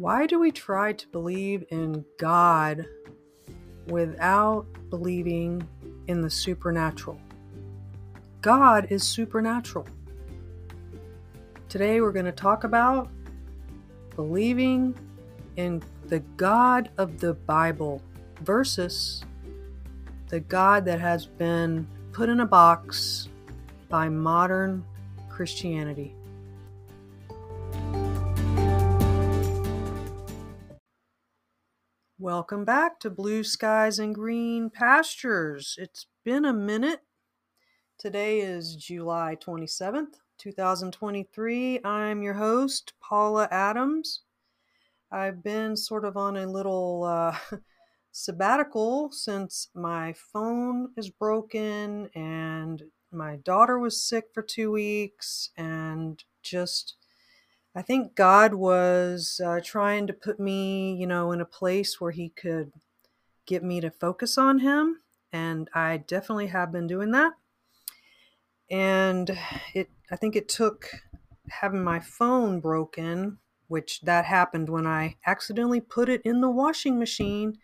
Why do we try to believe in God without believing in the supernatural? God is supernatural. Today we're going to talk about believing in the God of the Bible versus the God that has been put in a box by modern Christianity. Welcome back to Blue Skies and Green Pastures. It's been a minute. Today is July 27th, 2023. I'm your host, Paula Adams. I've been sort of on a little uh, sabbatical since my phone is broken and my daughter was sick for two weeks and just I think God was uh, trying to put me, you know, in a place where He could get me to focus on Him. And I definitely have been doing that. And it, I think it took having my phone broken, which that happened when I accidentally put it in the washing machine.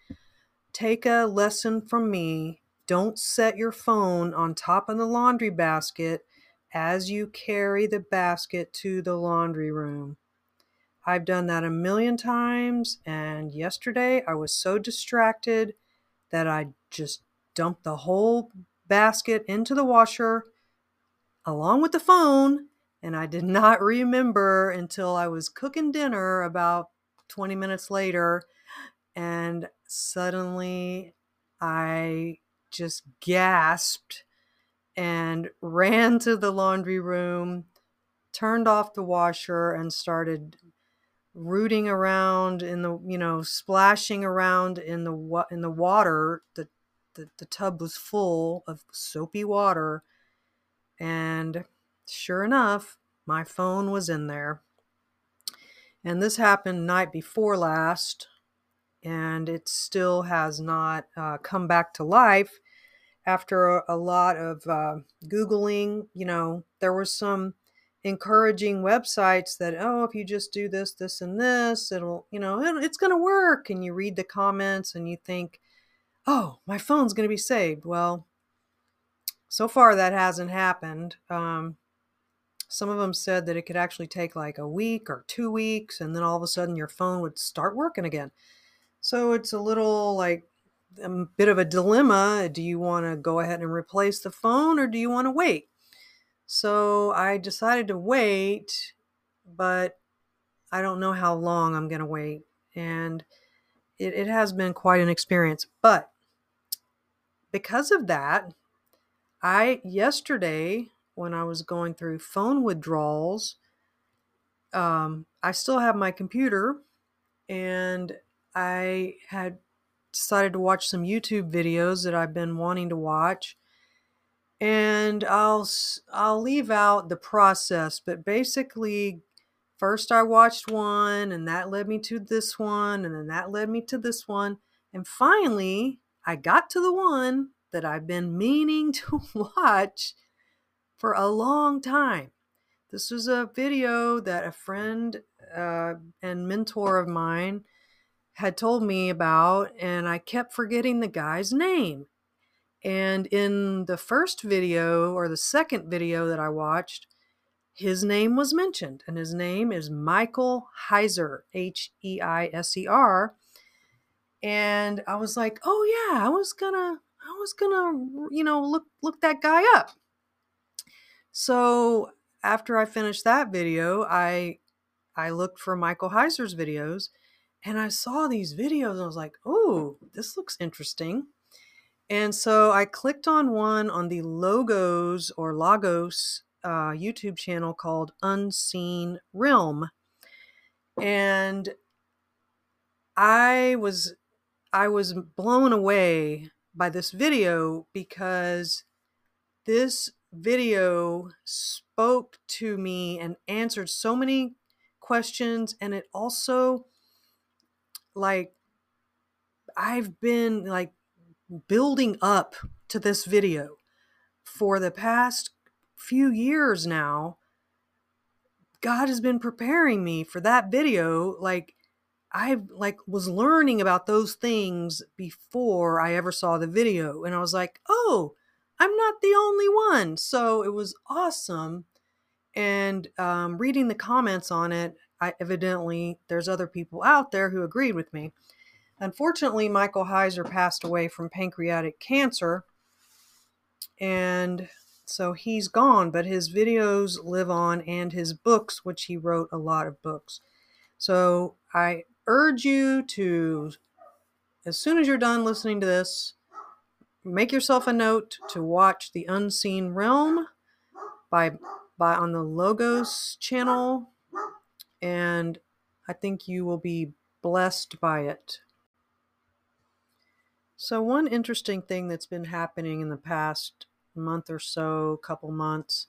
Take a lesson from me. Don't set your phone on top of the laundry basket as you carry the basket to the laundry room. I've done that a million times, and yesterday I was so distracted that I just dumped the whole basket into the washer along with the phone, and I did not remember until I was cooking dinner about 20 minutes later, and suddenly I just gasped and ran to the laundry room, turned off the washer, and started rooting around in the you know splashing around in the in the water. The, the the tub was full of soapy water, and sure enough, my phone was in there. And this happened night before last, and it still has not uh, come back to life after a, a lot of uh, Googling, you know, there were some encouraging websites that, oh, if you just do this, this, and this, it'll, you know, it, it's going to work. And you read the comments and you think, oh, my phone's going to be saved. Well, so far that hasn't happened. Um, some of them said that it could actually take like a week or two weeks, and then all of a sudden your phone would start working again. So it's a little like a bit of a dilemma. Do you want to go ahead and replace the phone or do you want to wait? So I decided to wait, but I don't know how long I'm going to wait. And it, it has been quite an experience. But because of that, I yesterday, when I was going through phone withdrawals, um, I still have my computer and I had decided to watch some YouTube videos that I've been wanting to watch. And I'll I'll leave out the process, but basically first I watched one and that led me to this one and then that led me to this one and finally I got to the one that I've been meaning to watch for a long time. This was a video that a friend uh, and mentor of mine had told me about, and I kept forgetting the guy's name. And in the first video or the second video that I watched, his name was mentioned, and his name is Michael Heiser, H E I S E R. And I was like, oh yeah, I was gonna, I was gonna, you know, look look that guy up. So after I finished that video, I I looked for Michael Heiser's videos and I saw these videos and I was like, oh, this looks interesting. And so I clicked on one on the Logos or Lagos uh, YouTube channel called Unseen Realm. And I was I was blown away by this video because this video spoke to me and answered so many questions and it also like I've been like building up to this video for the past few years now. God has been preparing me for that video. Like, I like was learning about those things before I ever saw the video. And I was like, oh, I'm not the only one. So it was awesome. And um, reading the comments on it, I evidently there's other people out there who agreed with me. Unfortunately, Michael Heiser passed away from pancreatic cancer. And so he's gone, but his videos live on and his books, which he wrote a lot of books. So I urge you to, as soon as you're done listening to this, make yourself a note to watch The Unseen Realm by by on the Logos channel and I think you will be blessed by it. So one interesting thing that's been happening in the past month or so, couple months,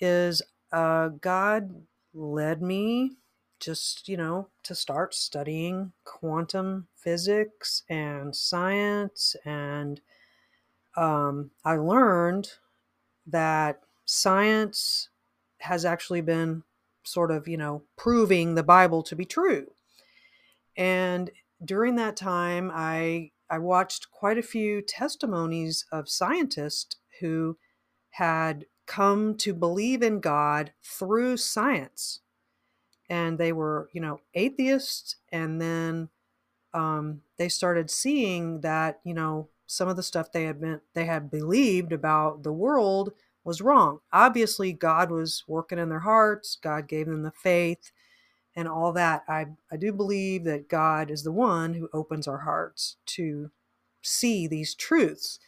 is uh, God led me just, you know, to start studying quantum physics and science. And um, I learned that science has actually been sort of, you know, proving the Bible to be true. And during that time, I I watched quite a few testimonies of scientists who had come to believe in God through science. And they were, you know, atheists. And then um, they started seeing that, you know, some of the stuff they had been, they had believed about the world was wrong. Obviously, God was working in their hearts. God gave them the faith and all that. I, I do believe that God is the one who opens our hearts to see these truths.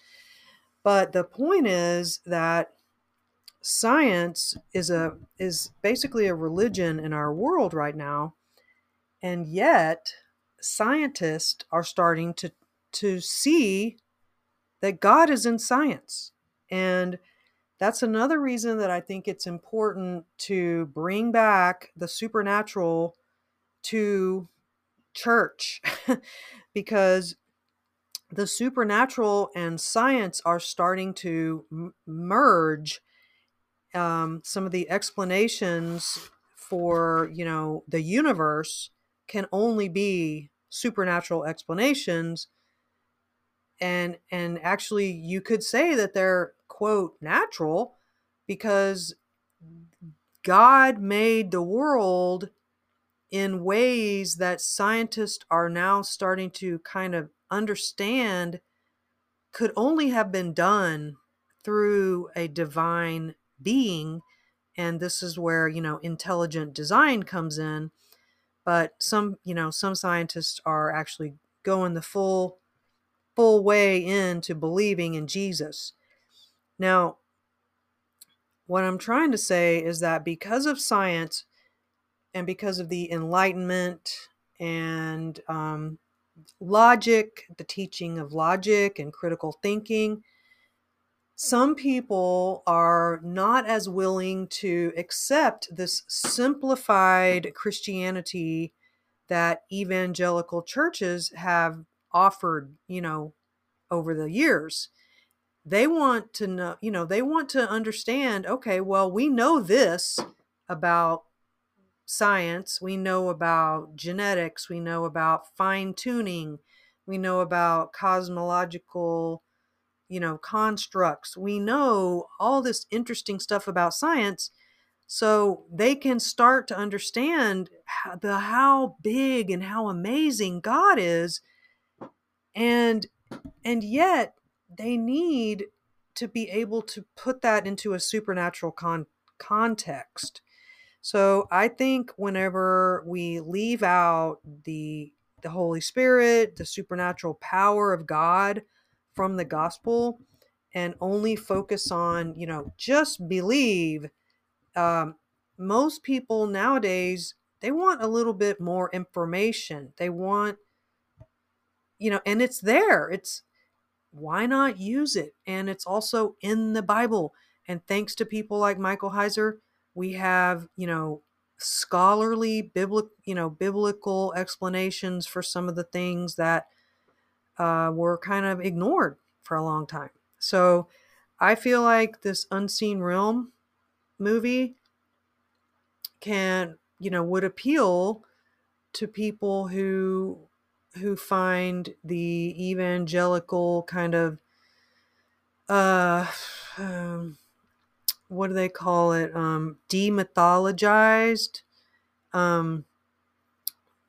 But the point is that science is a is basically a religion in our world right now and yet scientists are starting to to see that God is in science and that's another reason that I think it's important to bring back the supernatural to church because the supernatural and science are starting to m- merge um, some of the explanations for you know the universe can only be supernatural explanations and and actually you could say that they're quote natural because god made the world in ways that scientists are now starting to kind of understand could only have been done through a divine being. And this is where you know intelligent design comes in. But some you know some scientists are actually going the full full way into believing in Jesus now what i'm trying to say is that because of science and because of the enlightenment and um, logic, the teaching of logic and critical thinking. Some people are not as willing to accept this simplified Christianity that evangelical churches have offered, you know, over the years. They want to know, you know, they want to understand, okay, well, we know this about science, we know about genetics, we know about fine tuning, we know about cosmological, you know, constructs. We know all this interesting stuff about science so they can start to understand the how big and how amazing God is and and yet they need to be able to put that into a supernatural con- context so I think whenever we leave out the the Holy Spirit, the supernatural power of God from the gospel, and only focus on, you know, just believe. Um, most people nowadays they want a little bit more information. They want, you know, and it's there. It's why not use it? And it's also in the Bible. And thanks to people like Michael Heiser, we have you know scholarly biblical you know biblical explanations for some of the things that uh, were kind of ignored for a long time so i feel like this unseen realm movie can you know would appeal to people who who find the evangelical kind of uh um, what do they call it? Um demythologized um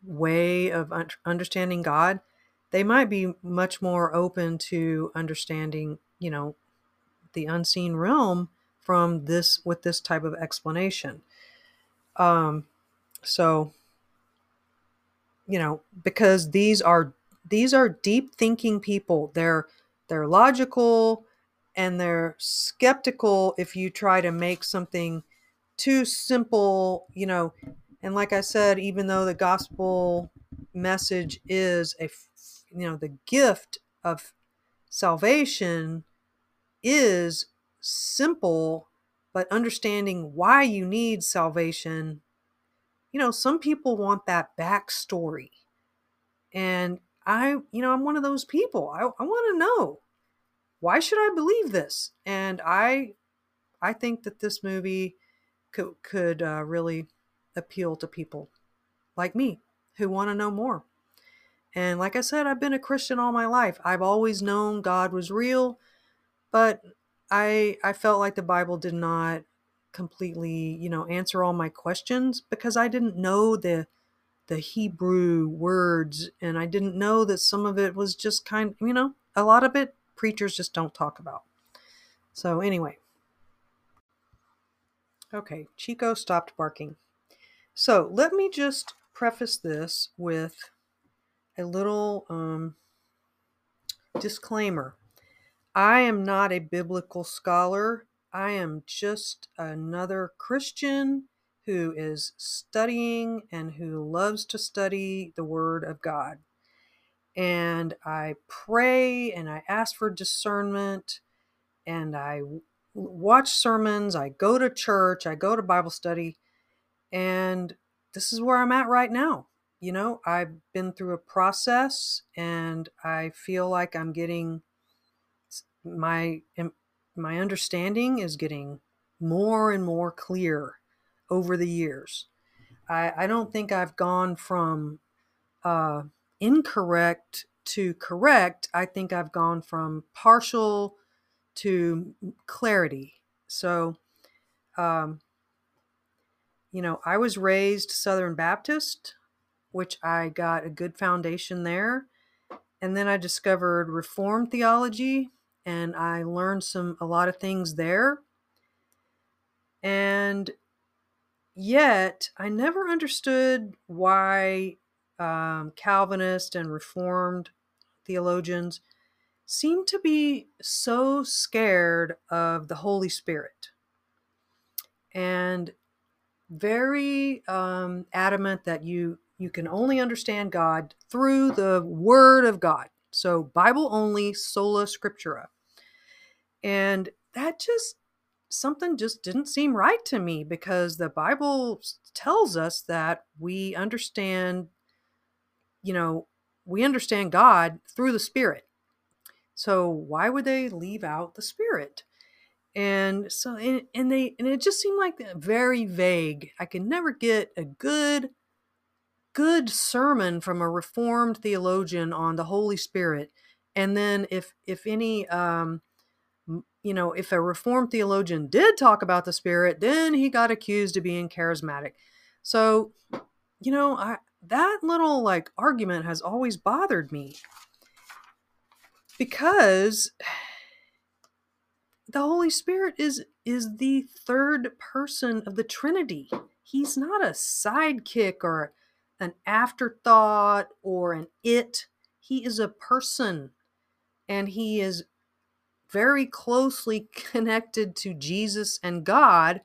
way of un- understanding god. They might be much more open to understanding you know the unseen realm from this with this type of explanation. Um so you know because these are these are deep thinking people. They're they're logical and they're skeptical if you try to make something too simple you know. And like i said even though the gospel message is a you know the gift of salvation is simple but understanding why you need salvation you know some people want that backstory. And i you know i'm one of those people. I, I want to know why should i believe this? And i i think that this movie could could uh, really appeal to people like me who want to know more. And like i said i've been a christian all my life. I've always known god was real but i i felt like the bible did not completely you know answer all my questions because i didn't know the the hebrew words and i didn't know that some of it was just kind you know a lot of it preachers just don't talk about. So anyway. Okay chico stopped barking. So let me just preface this with a little um, disclaimer. I am not a biblical scholar. I am just another Christian who is studying and who loves to study the Word of God. And I pray and I ask for discernment and I watch sermons, I go to church, I go to Bible study, and this is where I'm at right now. You know, I've been through a process and I feel like I'm getting my my understanding is getting more and more clear over the years. I, I don't think I've gone from uh, incorrect to correct. I think I've gone from partial to clarity. So, um, you know, I was raised Southern Baptist, which I got a good foundation there. And then I discovered Reformed theology, and I learned some a lot of things there. And yet, I never understood why um, Calvinist and Reformed theologians seem to be so scared of the Holy Spirit and very um, adamant that you you can only understand God through the Word of God. So Bible only, sola scriptura. And that just something just didn't seem right to me because the Bible tells us that we understand, you know, we understand God through the Spirit. So why would they leave out the Spirit? And so, and, and they, and it just seemed like very vague. I could never get a good, good sermon from a Reformed theologian on the Holy Spirit. And then if, if any, um, you know, if a Reformed theologian did talk about the Spirit, then he got accused of being charismatic. So, you know, I, that little like argument has always bothered me because the Holy Spirit is is the third person of the Trinity. He's not a sidekick or an afterthought or an it. He is a person and he is very closely connected to Jesus and God.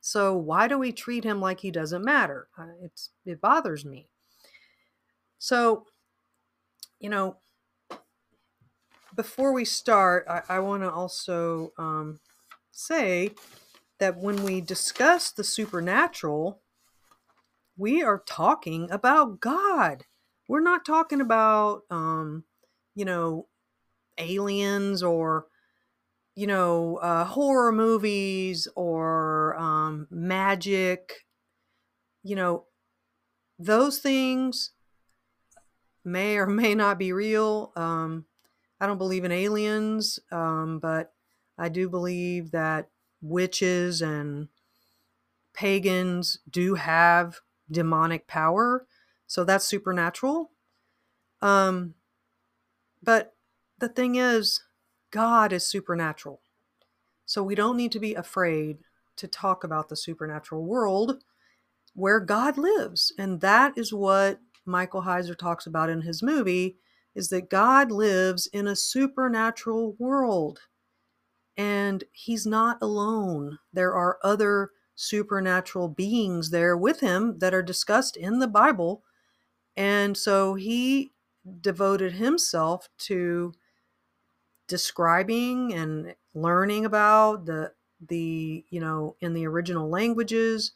So why do we treat him like he doesn't matter? Uh, it's it bothers me. So, you know, before we start, I, I want to also um, say that when we discuss the supernatural, we are talking about God. We're not talking about, um, you know, aliens or you know, uh, horror movies or um, magic, you know, those things may or may not be real. Um, I don't believe in aliens, um, but I do believe that witches and pagans do have demonic power. So that's supernatural. Um, but the thing is, God is supernatural. So we don't need to be afraid to talk about the supernatural world where God lives. And that is what Michael Heiser talks about in his movie is that God lives in a supernatural world. And he's not alone. There are other supernatural beings there with him that are discussed in the Bible. And so he devoted himself to describing and learning about the the you know in the original languages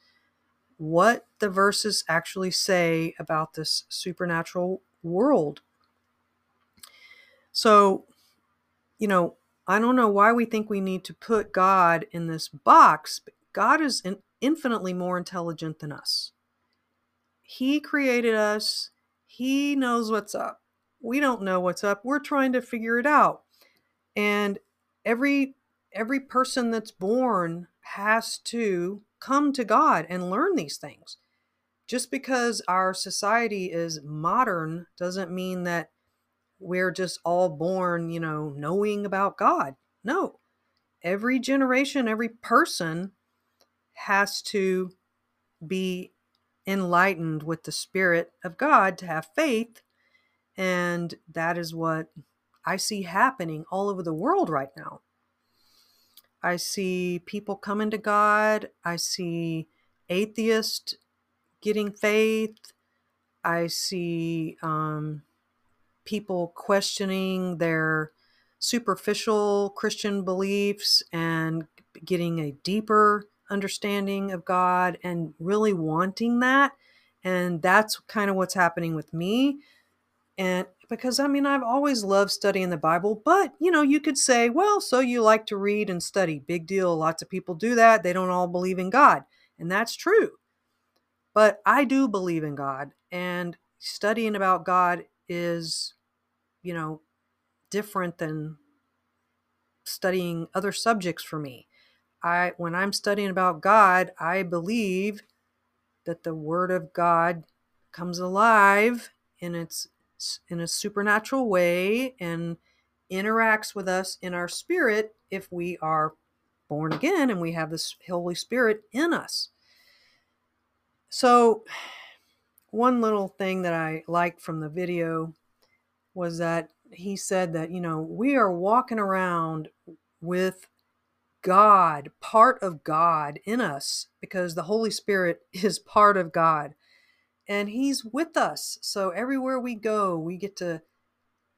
what the verses actually say about this supernatural world. So you know i don't know why we think we need to put god in this box god is in, infinitely more intelligent than us. He created us. He knows what's up. We don't know what's up. We're trying to figure it out and every every person that's born has to come to God and learn these things. Just because our society is modern doesn't mean that we're just all born, you know, knowing about God. No. Every generation, every person has to be enlightened with the Spirit of God to have faith. And that is what I see happening all over the world right now. I see people coming to God. I see atheists getting faith. I see um, people questioning their superficial Christian beliefs and getting a deeper understanding of God and really wanting that. And that's kind of what's happening with me. And because I mean, I've always loved studying the Bible, but you know, you could say, well, so you like to read and study. Big deal. Lots of people do that. They don't all believe in God. And that's true. But I do believe in God. And studying about God is, you know, different than studying other subjects for me. I when I'm studying about God, I believe that the word of God comes alive in its in a supernatural way and interacts with us in our spirit if we are born again and we have this Holy Spirit in us. So, one little thing that I liked from the video was that he said that, you know, we are walking around with God, part of God in us, because the Holy Spirit is part of God and he's with us. So everywhere we go, we get to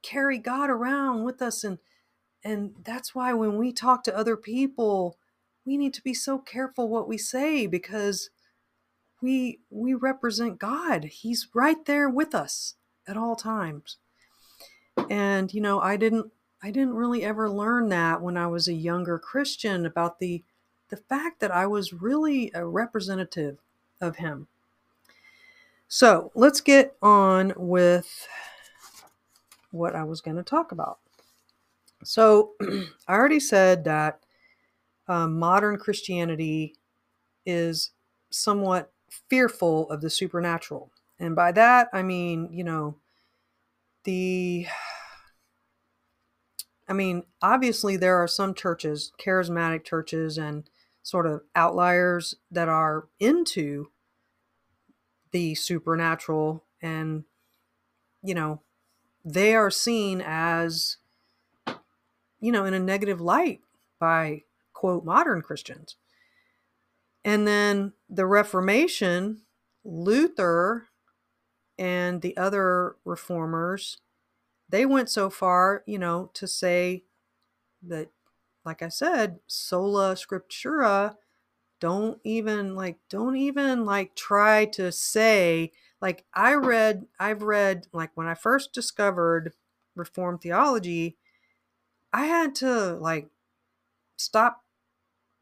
carry God around with us and and that's why when we talk to other people, we need to be so careful what we say because we we represent God. He's right there with us at all times. And you know, I didn't I didn't really ever learn that when I was a younger Christian about the the fact that I was really a representative of him so let's get on with what I was going to talk about. So I already said that um, modern Christianity is somewhat fearful of the supernatural. And by that, I mean, you know, the. I mean, obviously, there are some churches, charismatic churches, and sort of outliers that are into the supernatural and you know they are seen as you know in a negative light by quote modern christians. And then the reformation luther and the other reformers they went so far you know to say that like i said sola scriptura don't even like don't even like try to say like i read i've read like when i first discovered reformed theology i had to like stop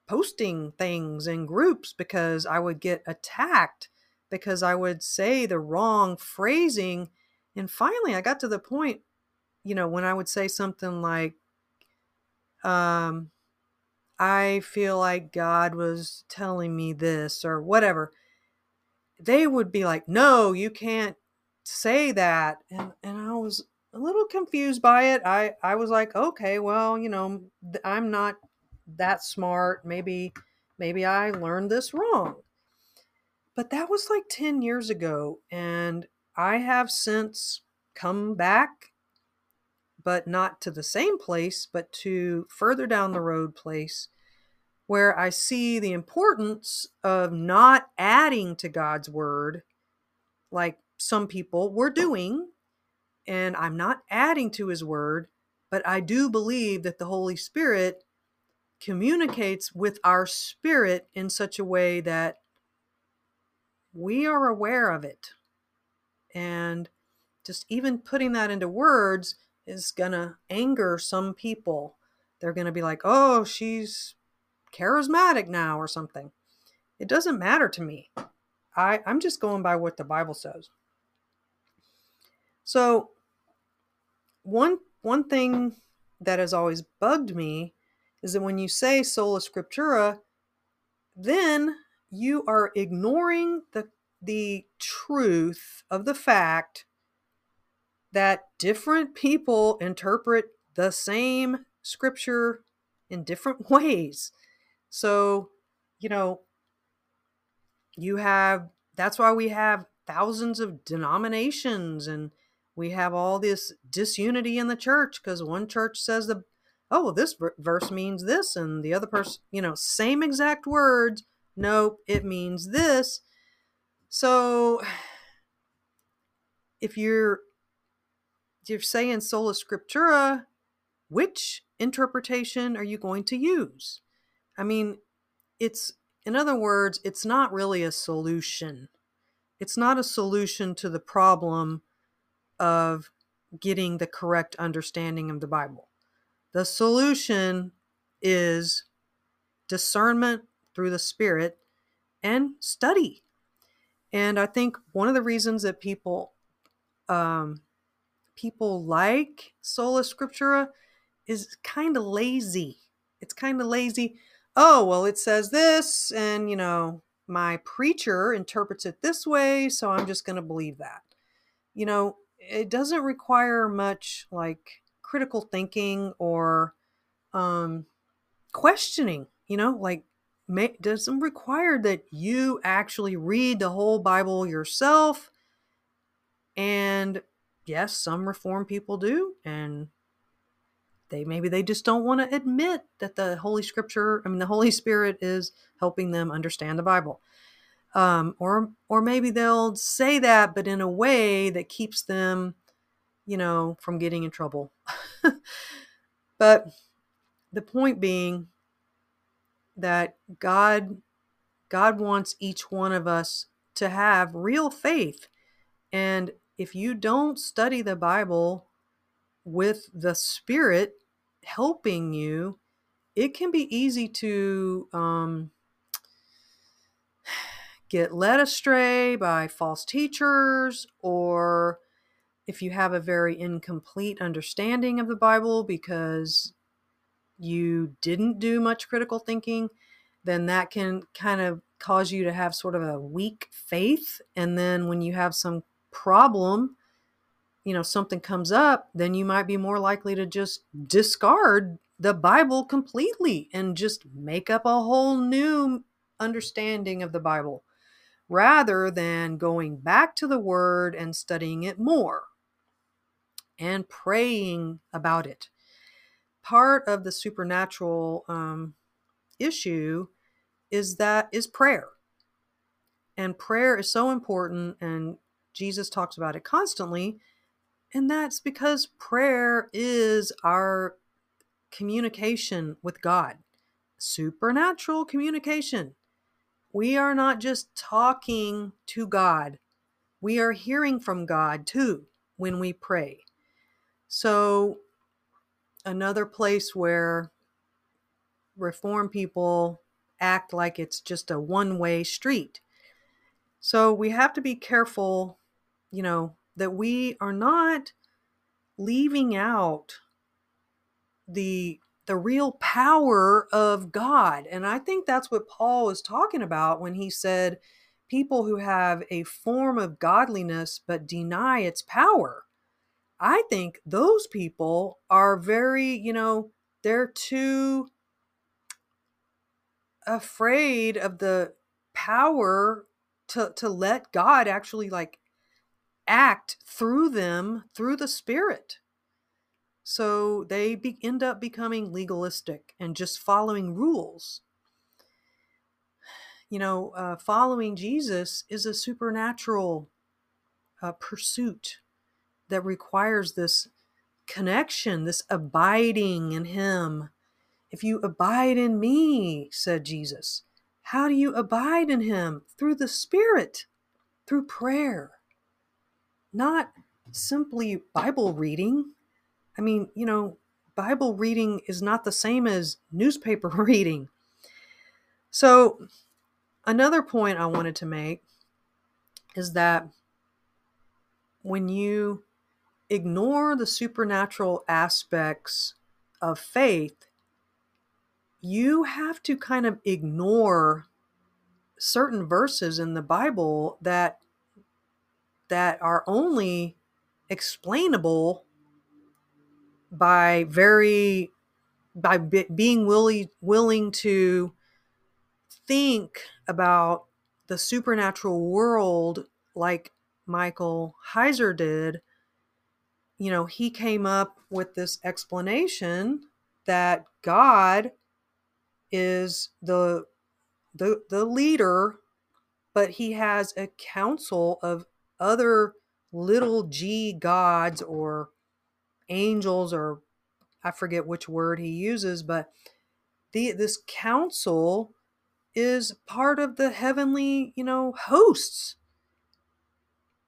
posting things in groups because i would get attacked because I would say the wrong phrasing. And finally, I got to the point, you know, when I would say something like, um, I feel like God was telling me this or whatever, they would be like, no, you can't say that. And, and I was a little confused by it. I, I was like, okay, well, you know, I'm not that smart. Maybe, maybe I learned this wrong. But that was like 10 years ago. And I have since come back, but not to the same place, but to further down the road place where I see the importance of not adding to God's word like some people were doing. And I'm not adding to his word, but I do believe that the Holy Spirit communicates with our spirit in such a way that we are aware of it. And just even putting that into words is going to anger some people. They're going to be like, oh, she's charismatic now or something. It doesn't matter to me. I, I'm just going by what the Bible says. So one one thing that has always bugged me is that when you say sola scriptura, then you are ignoring the the truth of the fact that different people interpret the same scripture in different ways. So, you know, you have that's why we have thousands of denominations and we have all this disunity in the church because one church says the oh this verse means this and the other person you know same exact words nope it means this so if you're you're saying sola scriptura which interpretation are you going to use I mean, it's, in other words, it's not really a solution. It's not a solution to the problem of getting the correct understanding of the Bible. The solution is discernment through the Spirit and study. And I think one of the reasons that people um, people like sola scriptura is kind of lazy. It's kind of lazy oh, well, it says this, and, you know, my preacher interprets it this way, so I'm just going to believe that. You know, it doesn't require much like critical thinking or um, questioning, you know, like may, doesn't require that you actually read the whole Bible yourself. And yes, some reform people do, and they maybe they just don't want to admit that the holy scripture i mean the holy spirit is helping them understand the bible. Um, or or maybe they'll say that but in a way that keeps them you know from getting in trouble. But the point being that god god wants each one of us to have real faith and if you don't study the bible with the Spirit helping you, it can be easy to um, get led astray by false teachers, or if you have a very incomplete understanding of the Bible because you didn't do much critical thinking, then that can kind of cause you to have sort of a weak faith. And then when you have some problem, you know something comes up then you might be more likely to just discard the bible completely and just make up a whole new understanding of the bible rather than going back to the word and studying it more and praying about it. Part of the supernatural um, issue is that is prayer. And prayer is so important and jesus talks about it constantly and that's because prayer is our communication with God, supernatural communication. We are not just talking to God, we are hearing from God too when we pray. So, another place where reform people act like it's just a one way street So we have to be careful, you know, that we are not leaving out the the real power of God. And I think that's what Paul was talking about when he said people who have a form of godliness but deny its power. I think those people are very, you know, they're too afraid of the power to to let God actually like act through them through the spirit so they be, end up becoming legalistic and just following rules. You know, uh, following Jesus is a supernatural uh, pursuit that requires this connection, this abiding in Him. If you abide in me, said Jesus, how do you abide in Him? Through the Spirit, through prayer, not simply Bible reading I mean, you know, Bible reading is not the same as newspaper reading. So, another point I wanted to make is that when you ignore the supernatural aspects of faith, you have to kind of ignore certain verses in the Bible that that are only explainable by very by being willing willing to think about the supernatural world like Michael Heiser did, you know, he came up with this explanation that God is the the the leader, but he has a council of other little g gods or angels or I forget which word he uses, but the this council is part of the heavenly, you know, hosts.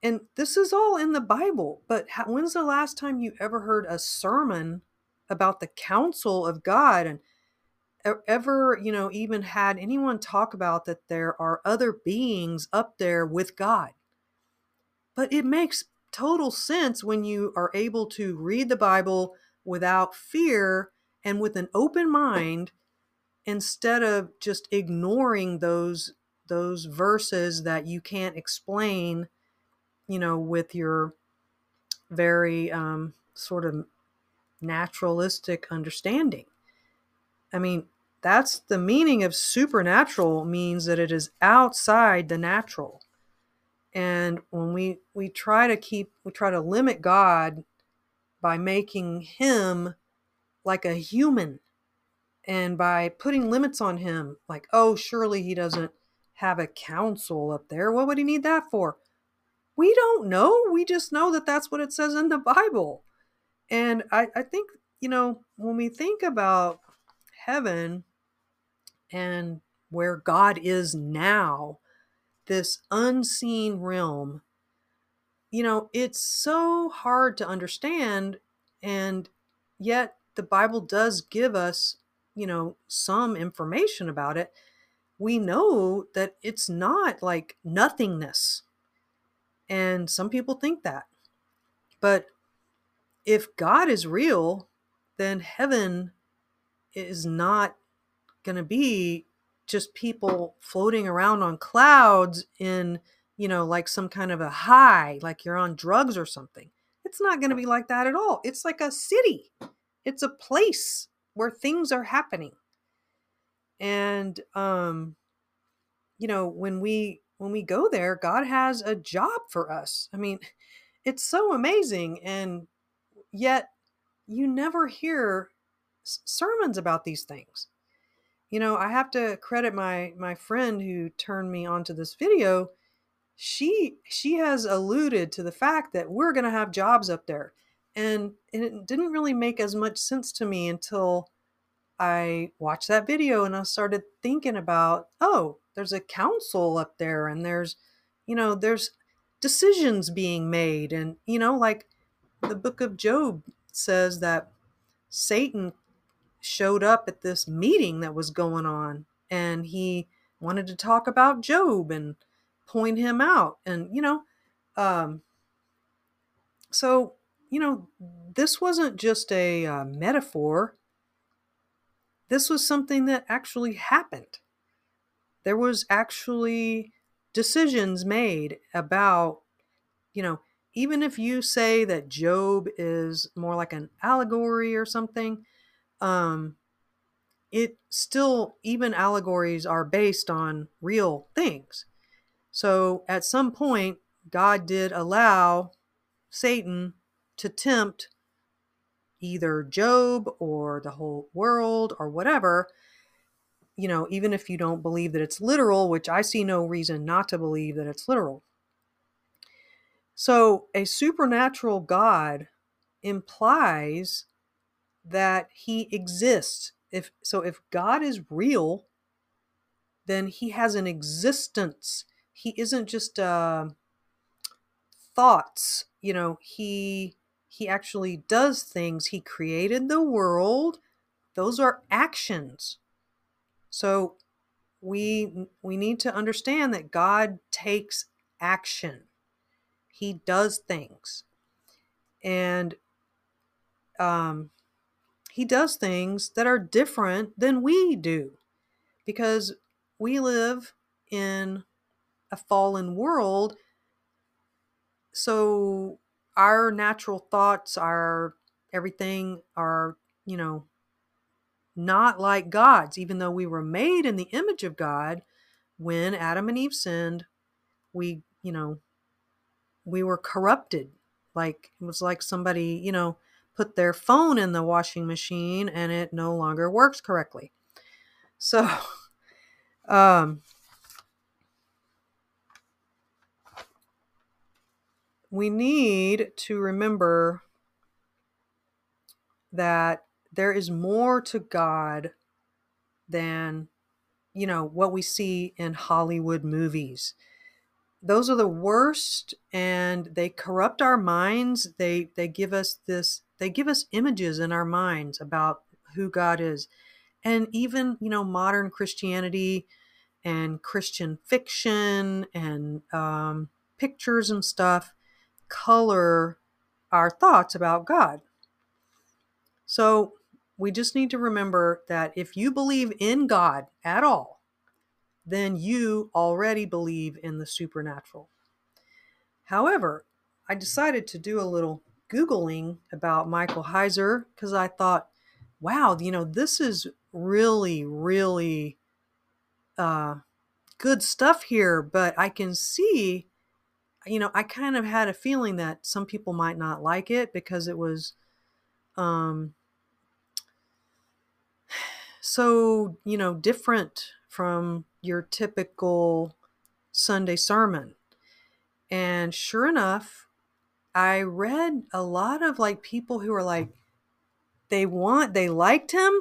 And this is all in the Bible, but how, when's the last time you ever heard a sermon about the council of God and ever, you know, even had anyone talk about that there are other beings up there with God? But it makes total sense when you are able to read the Bible without fear and with an open mind instead of just ignoring those those verses that you can't explain you know with your very um, sort of naturalistic understanding. I mean that's the meaning of supernatural means that it is outside the natural and when we we try to keep we try to limit god by making him like a human and by putting limits on him like oh surely he doesn't have a council up there. What would he need that for? We don't know. We just know that that's what it says in the bible. And i i think you know when we think about heaven and where god is now this unseen realm, you know, it's so hard to understand. And yet the Bible does give us, you know, some information about it. We know that it's not like nothingness. And some people think that. But if God is real, then heaven is not going to be just people floating around on clouds in, you know, like some kind of a high, like you're on drugs or something. It's not going to be like that at all. It's like a city, it's a place where things are happening. And, um, you know, when we when we go there, God has a job for us. I mean, it's so amazing. And yet, you never hear sermons about these things you know, I have to credit my my friend who turned me onto this video. She she has alluded to the fact that we're going to have jobs up there. And, and it didn't really make as much sense to me until I watched that video and I started thinking about, oh, there's a council up there and there's, you know, there's decisions being made. And, you know, like the book of Job says that Satan showed up at this meeting that was going on and he wanted to talk about Job and point him out. And, you know, um, so, you know, this wasn't just a uh, metaphor. This was something that actually happened. There was actually decisions made about, you know, even if you say that Job is more like an allegory or something, um, it still, even allegories are based on real things. So at some point, God did allow Satan to tempt either Job or the whole world or whatever. You know, even if you don't believe that it's literal, which I see no reason not to believe that it's literal. So a supernatural God implies that he exists. If so if God is real, then he has an existence. He isn't just uh, thoughts, you know, he he actually does things. He created the world. Those are actions. So we we need to understand that God takes action he does things and um, he does things that are different than we do because we live in a fallen world so our natural thoughts our everything are you know not like god's even though we were made in the image of god when adam and eve sinned we you know we were corrupted. Like it was like somebody, you know, put their phone in the washing machine and it no longer works correctly. So, um, we need to remember that there is more to God than, you know, what we see in Hollywood movies those are the worst and they corrupt our minds. They they give us this they give us images in our minds about who god is. And even you know modern christianity and christian fiction and um, pictures and stuff color our thoughts about god. So we just need to remember that if you believe in god at all then you already believe in the supernatural. However, I decided to do a little Googling about Michael Heiser because I thought, wow, you know, this is really, really uh, good stuff here, but I can see, you know, I kind of had a feeling that some people might not like it because it was um, so, you know, different from your typical Sunday sermon. And sure enough, I read a lot of like people who are like, they want, they liked him,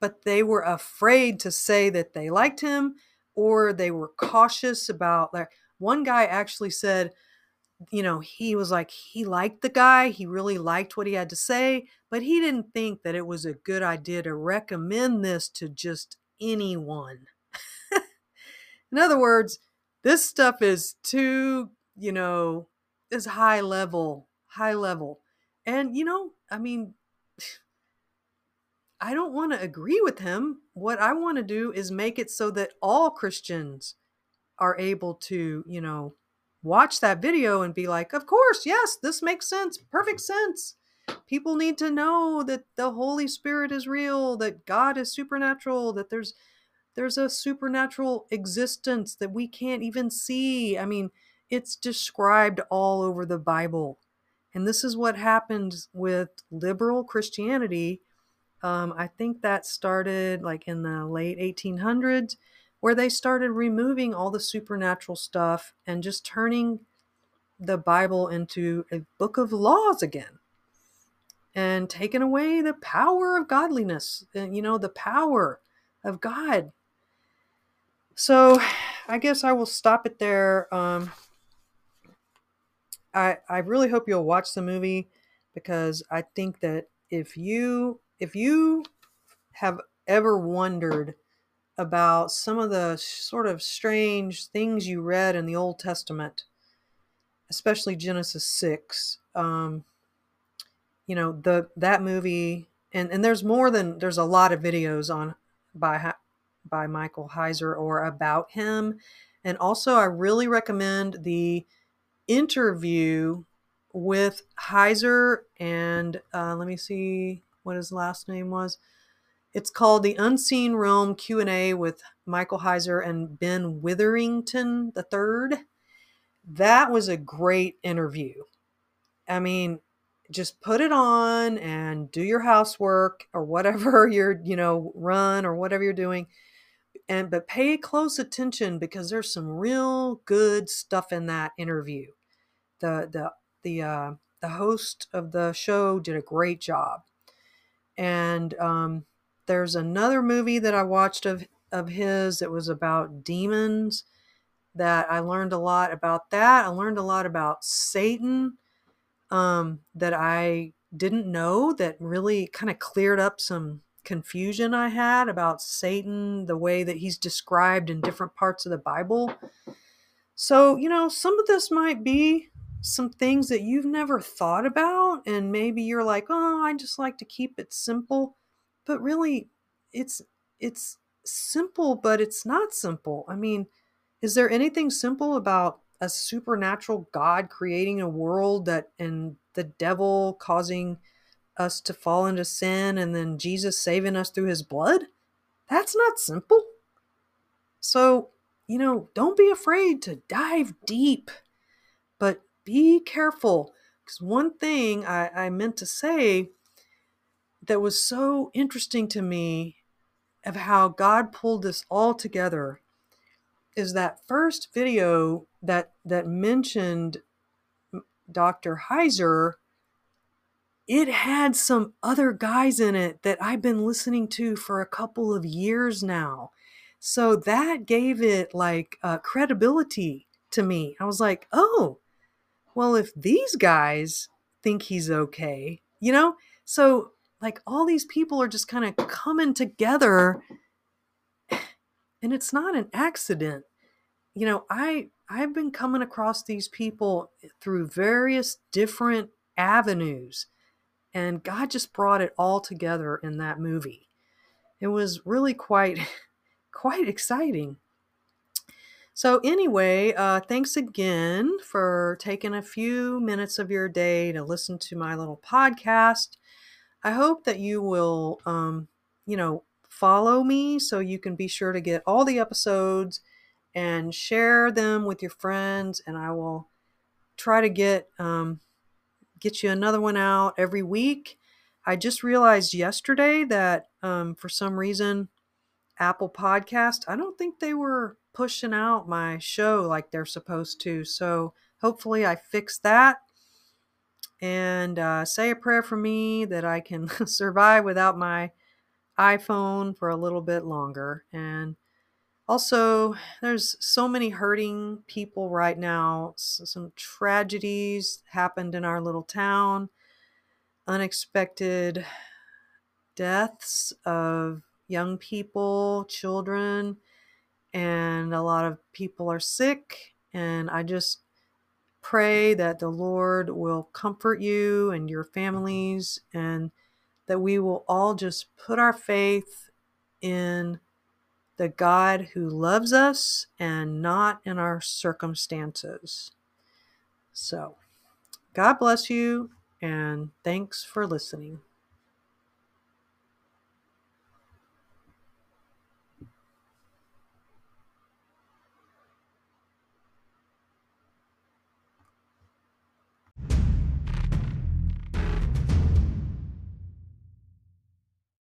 but they were afraid to say that they liked him or they were cautious about like one guy actually said, you know, he was like, he liked the guy, he really liked what he had to say, but he didn't think that it was a good idea to recommend this to just anyone. In other words, this stuff is too, you know, is high level, high level. And, you know, I mean, I don't want to agree with him. What I want to do is make it so that all Christians are able to, you know, watch that video and be like, of course, yes, this makes sense, perfect sense. People need to know that the Holy Spirit is real, that God is supernatural, that there's there's a supernatural existence that we can't even see. I mean, it's described all over the Bible. And this is what happened with liberal Christianity. Um, I think that started like in the late 1800s, where they started removing all the supernatural stuff and just turning the Bible into a book of laws again and taking away the power of godliness, you know, the power of God so I guess I will stop it there. Um, I I really hope you'll watch the movie because I think that if you if you have ever wondered about some of the sort of strange things you read in the Old Testament, especially Genesis 6. Um, you know, the that movie and and there's more than there's a lot of videos on by by Michael Heiser or about him. And also I really recommend the interview with Heiser and uh, let me see what his last name was. It's called the Unseen Realm Q&A with Michael Heiser and Ben Witherington III. That was a great interview. I mean, just put it on and do your housework or whatever you're, you know, run or whatever you're doing. And but pay close attention because there's some real good stuff in that interview. The the the uh the host of the show did a great job. And um there's another movie that I watched of of his that was about demons that I learned a lot about that. I learned a lot about Satan um, that I didn't know that really kind of cleared up some confusion I had about Satan, the way that he's described in different parts of the Bible. So, you know, some of this might be some things that you've never thought about, and maybe you're like, oh, I just like to keep it simple. But really, it's it's simple, but it's not simple. I mean, is there anything simple about a supernatural God creating a world that and the devil causing us to fall into sin and then Jesus saving us through his blood? That's not simple. So, you know, don't be afraid to dive deep, but be careful. Because one thing I, I meant to say that was so interesting to me of how God pulled this all together is that first video that that mentioned Dr. Heiser, it had some other guys in it that I've been listening to for a couple of years now. So that gave it like uh, credibility to me. I was like, oh, well, if these guys think he's okay, you know? So, like, all these people are just kind of coming together, and it's not an accident you know, I I've been coming across these people through various different avenues and God just brought it all together in that movie. It was really quite quite exciting. So anyway, uh, thanks again for taking a few minutes of your day to listen to my little podcast. I hope that you will, um, you know, follow me so you can be sure to get all the episodes and share them with your friends and i will try to get um, get you another one out every week. I just realized yesterday that um, for some reason apple podcast i don't think they were pushing out my show like they're supposed to so hopefully i fix that. And uh, say a prayer for me that i can survive without my iphone for a little bit longer and also there's so many hurting people right now some tragedies happened in our little town unexpected deaths of young people children and a lot of people are sick and i just pray that the lord will comfort you and your mm-hmm. families and that we will all just put our faith in the God who loves us and not in our circumstances. So, God bless you and thanks for listening.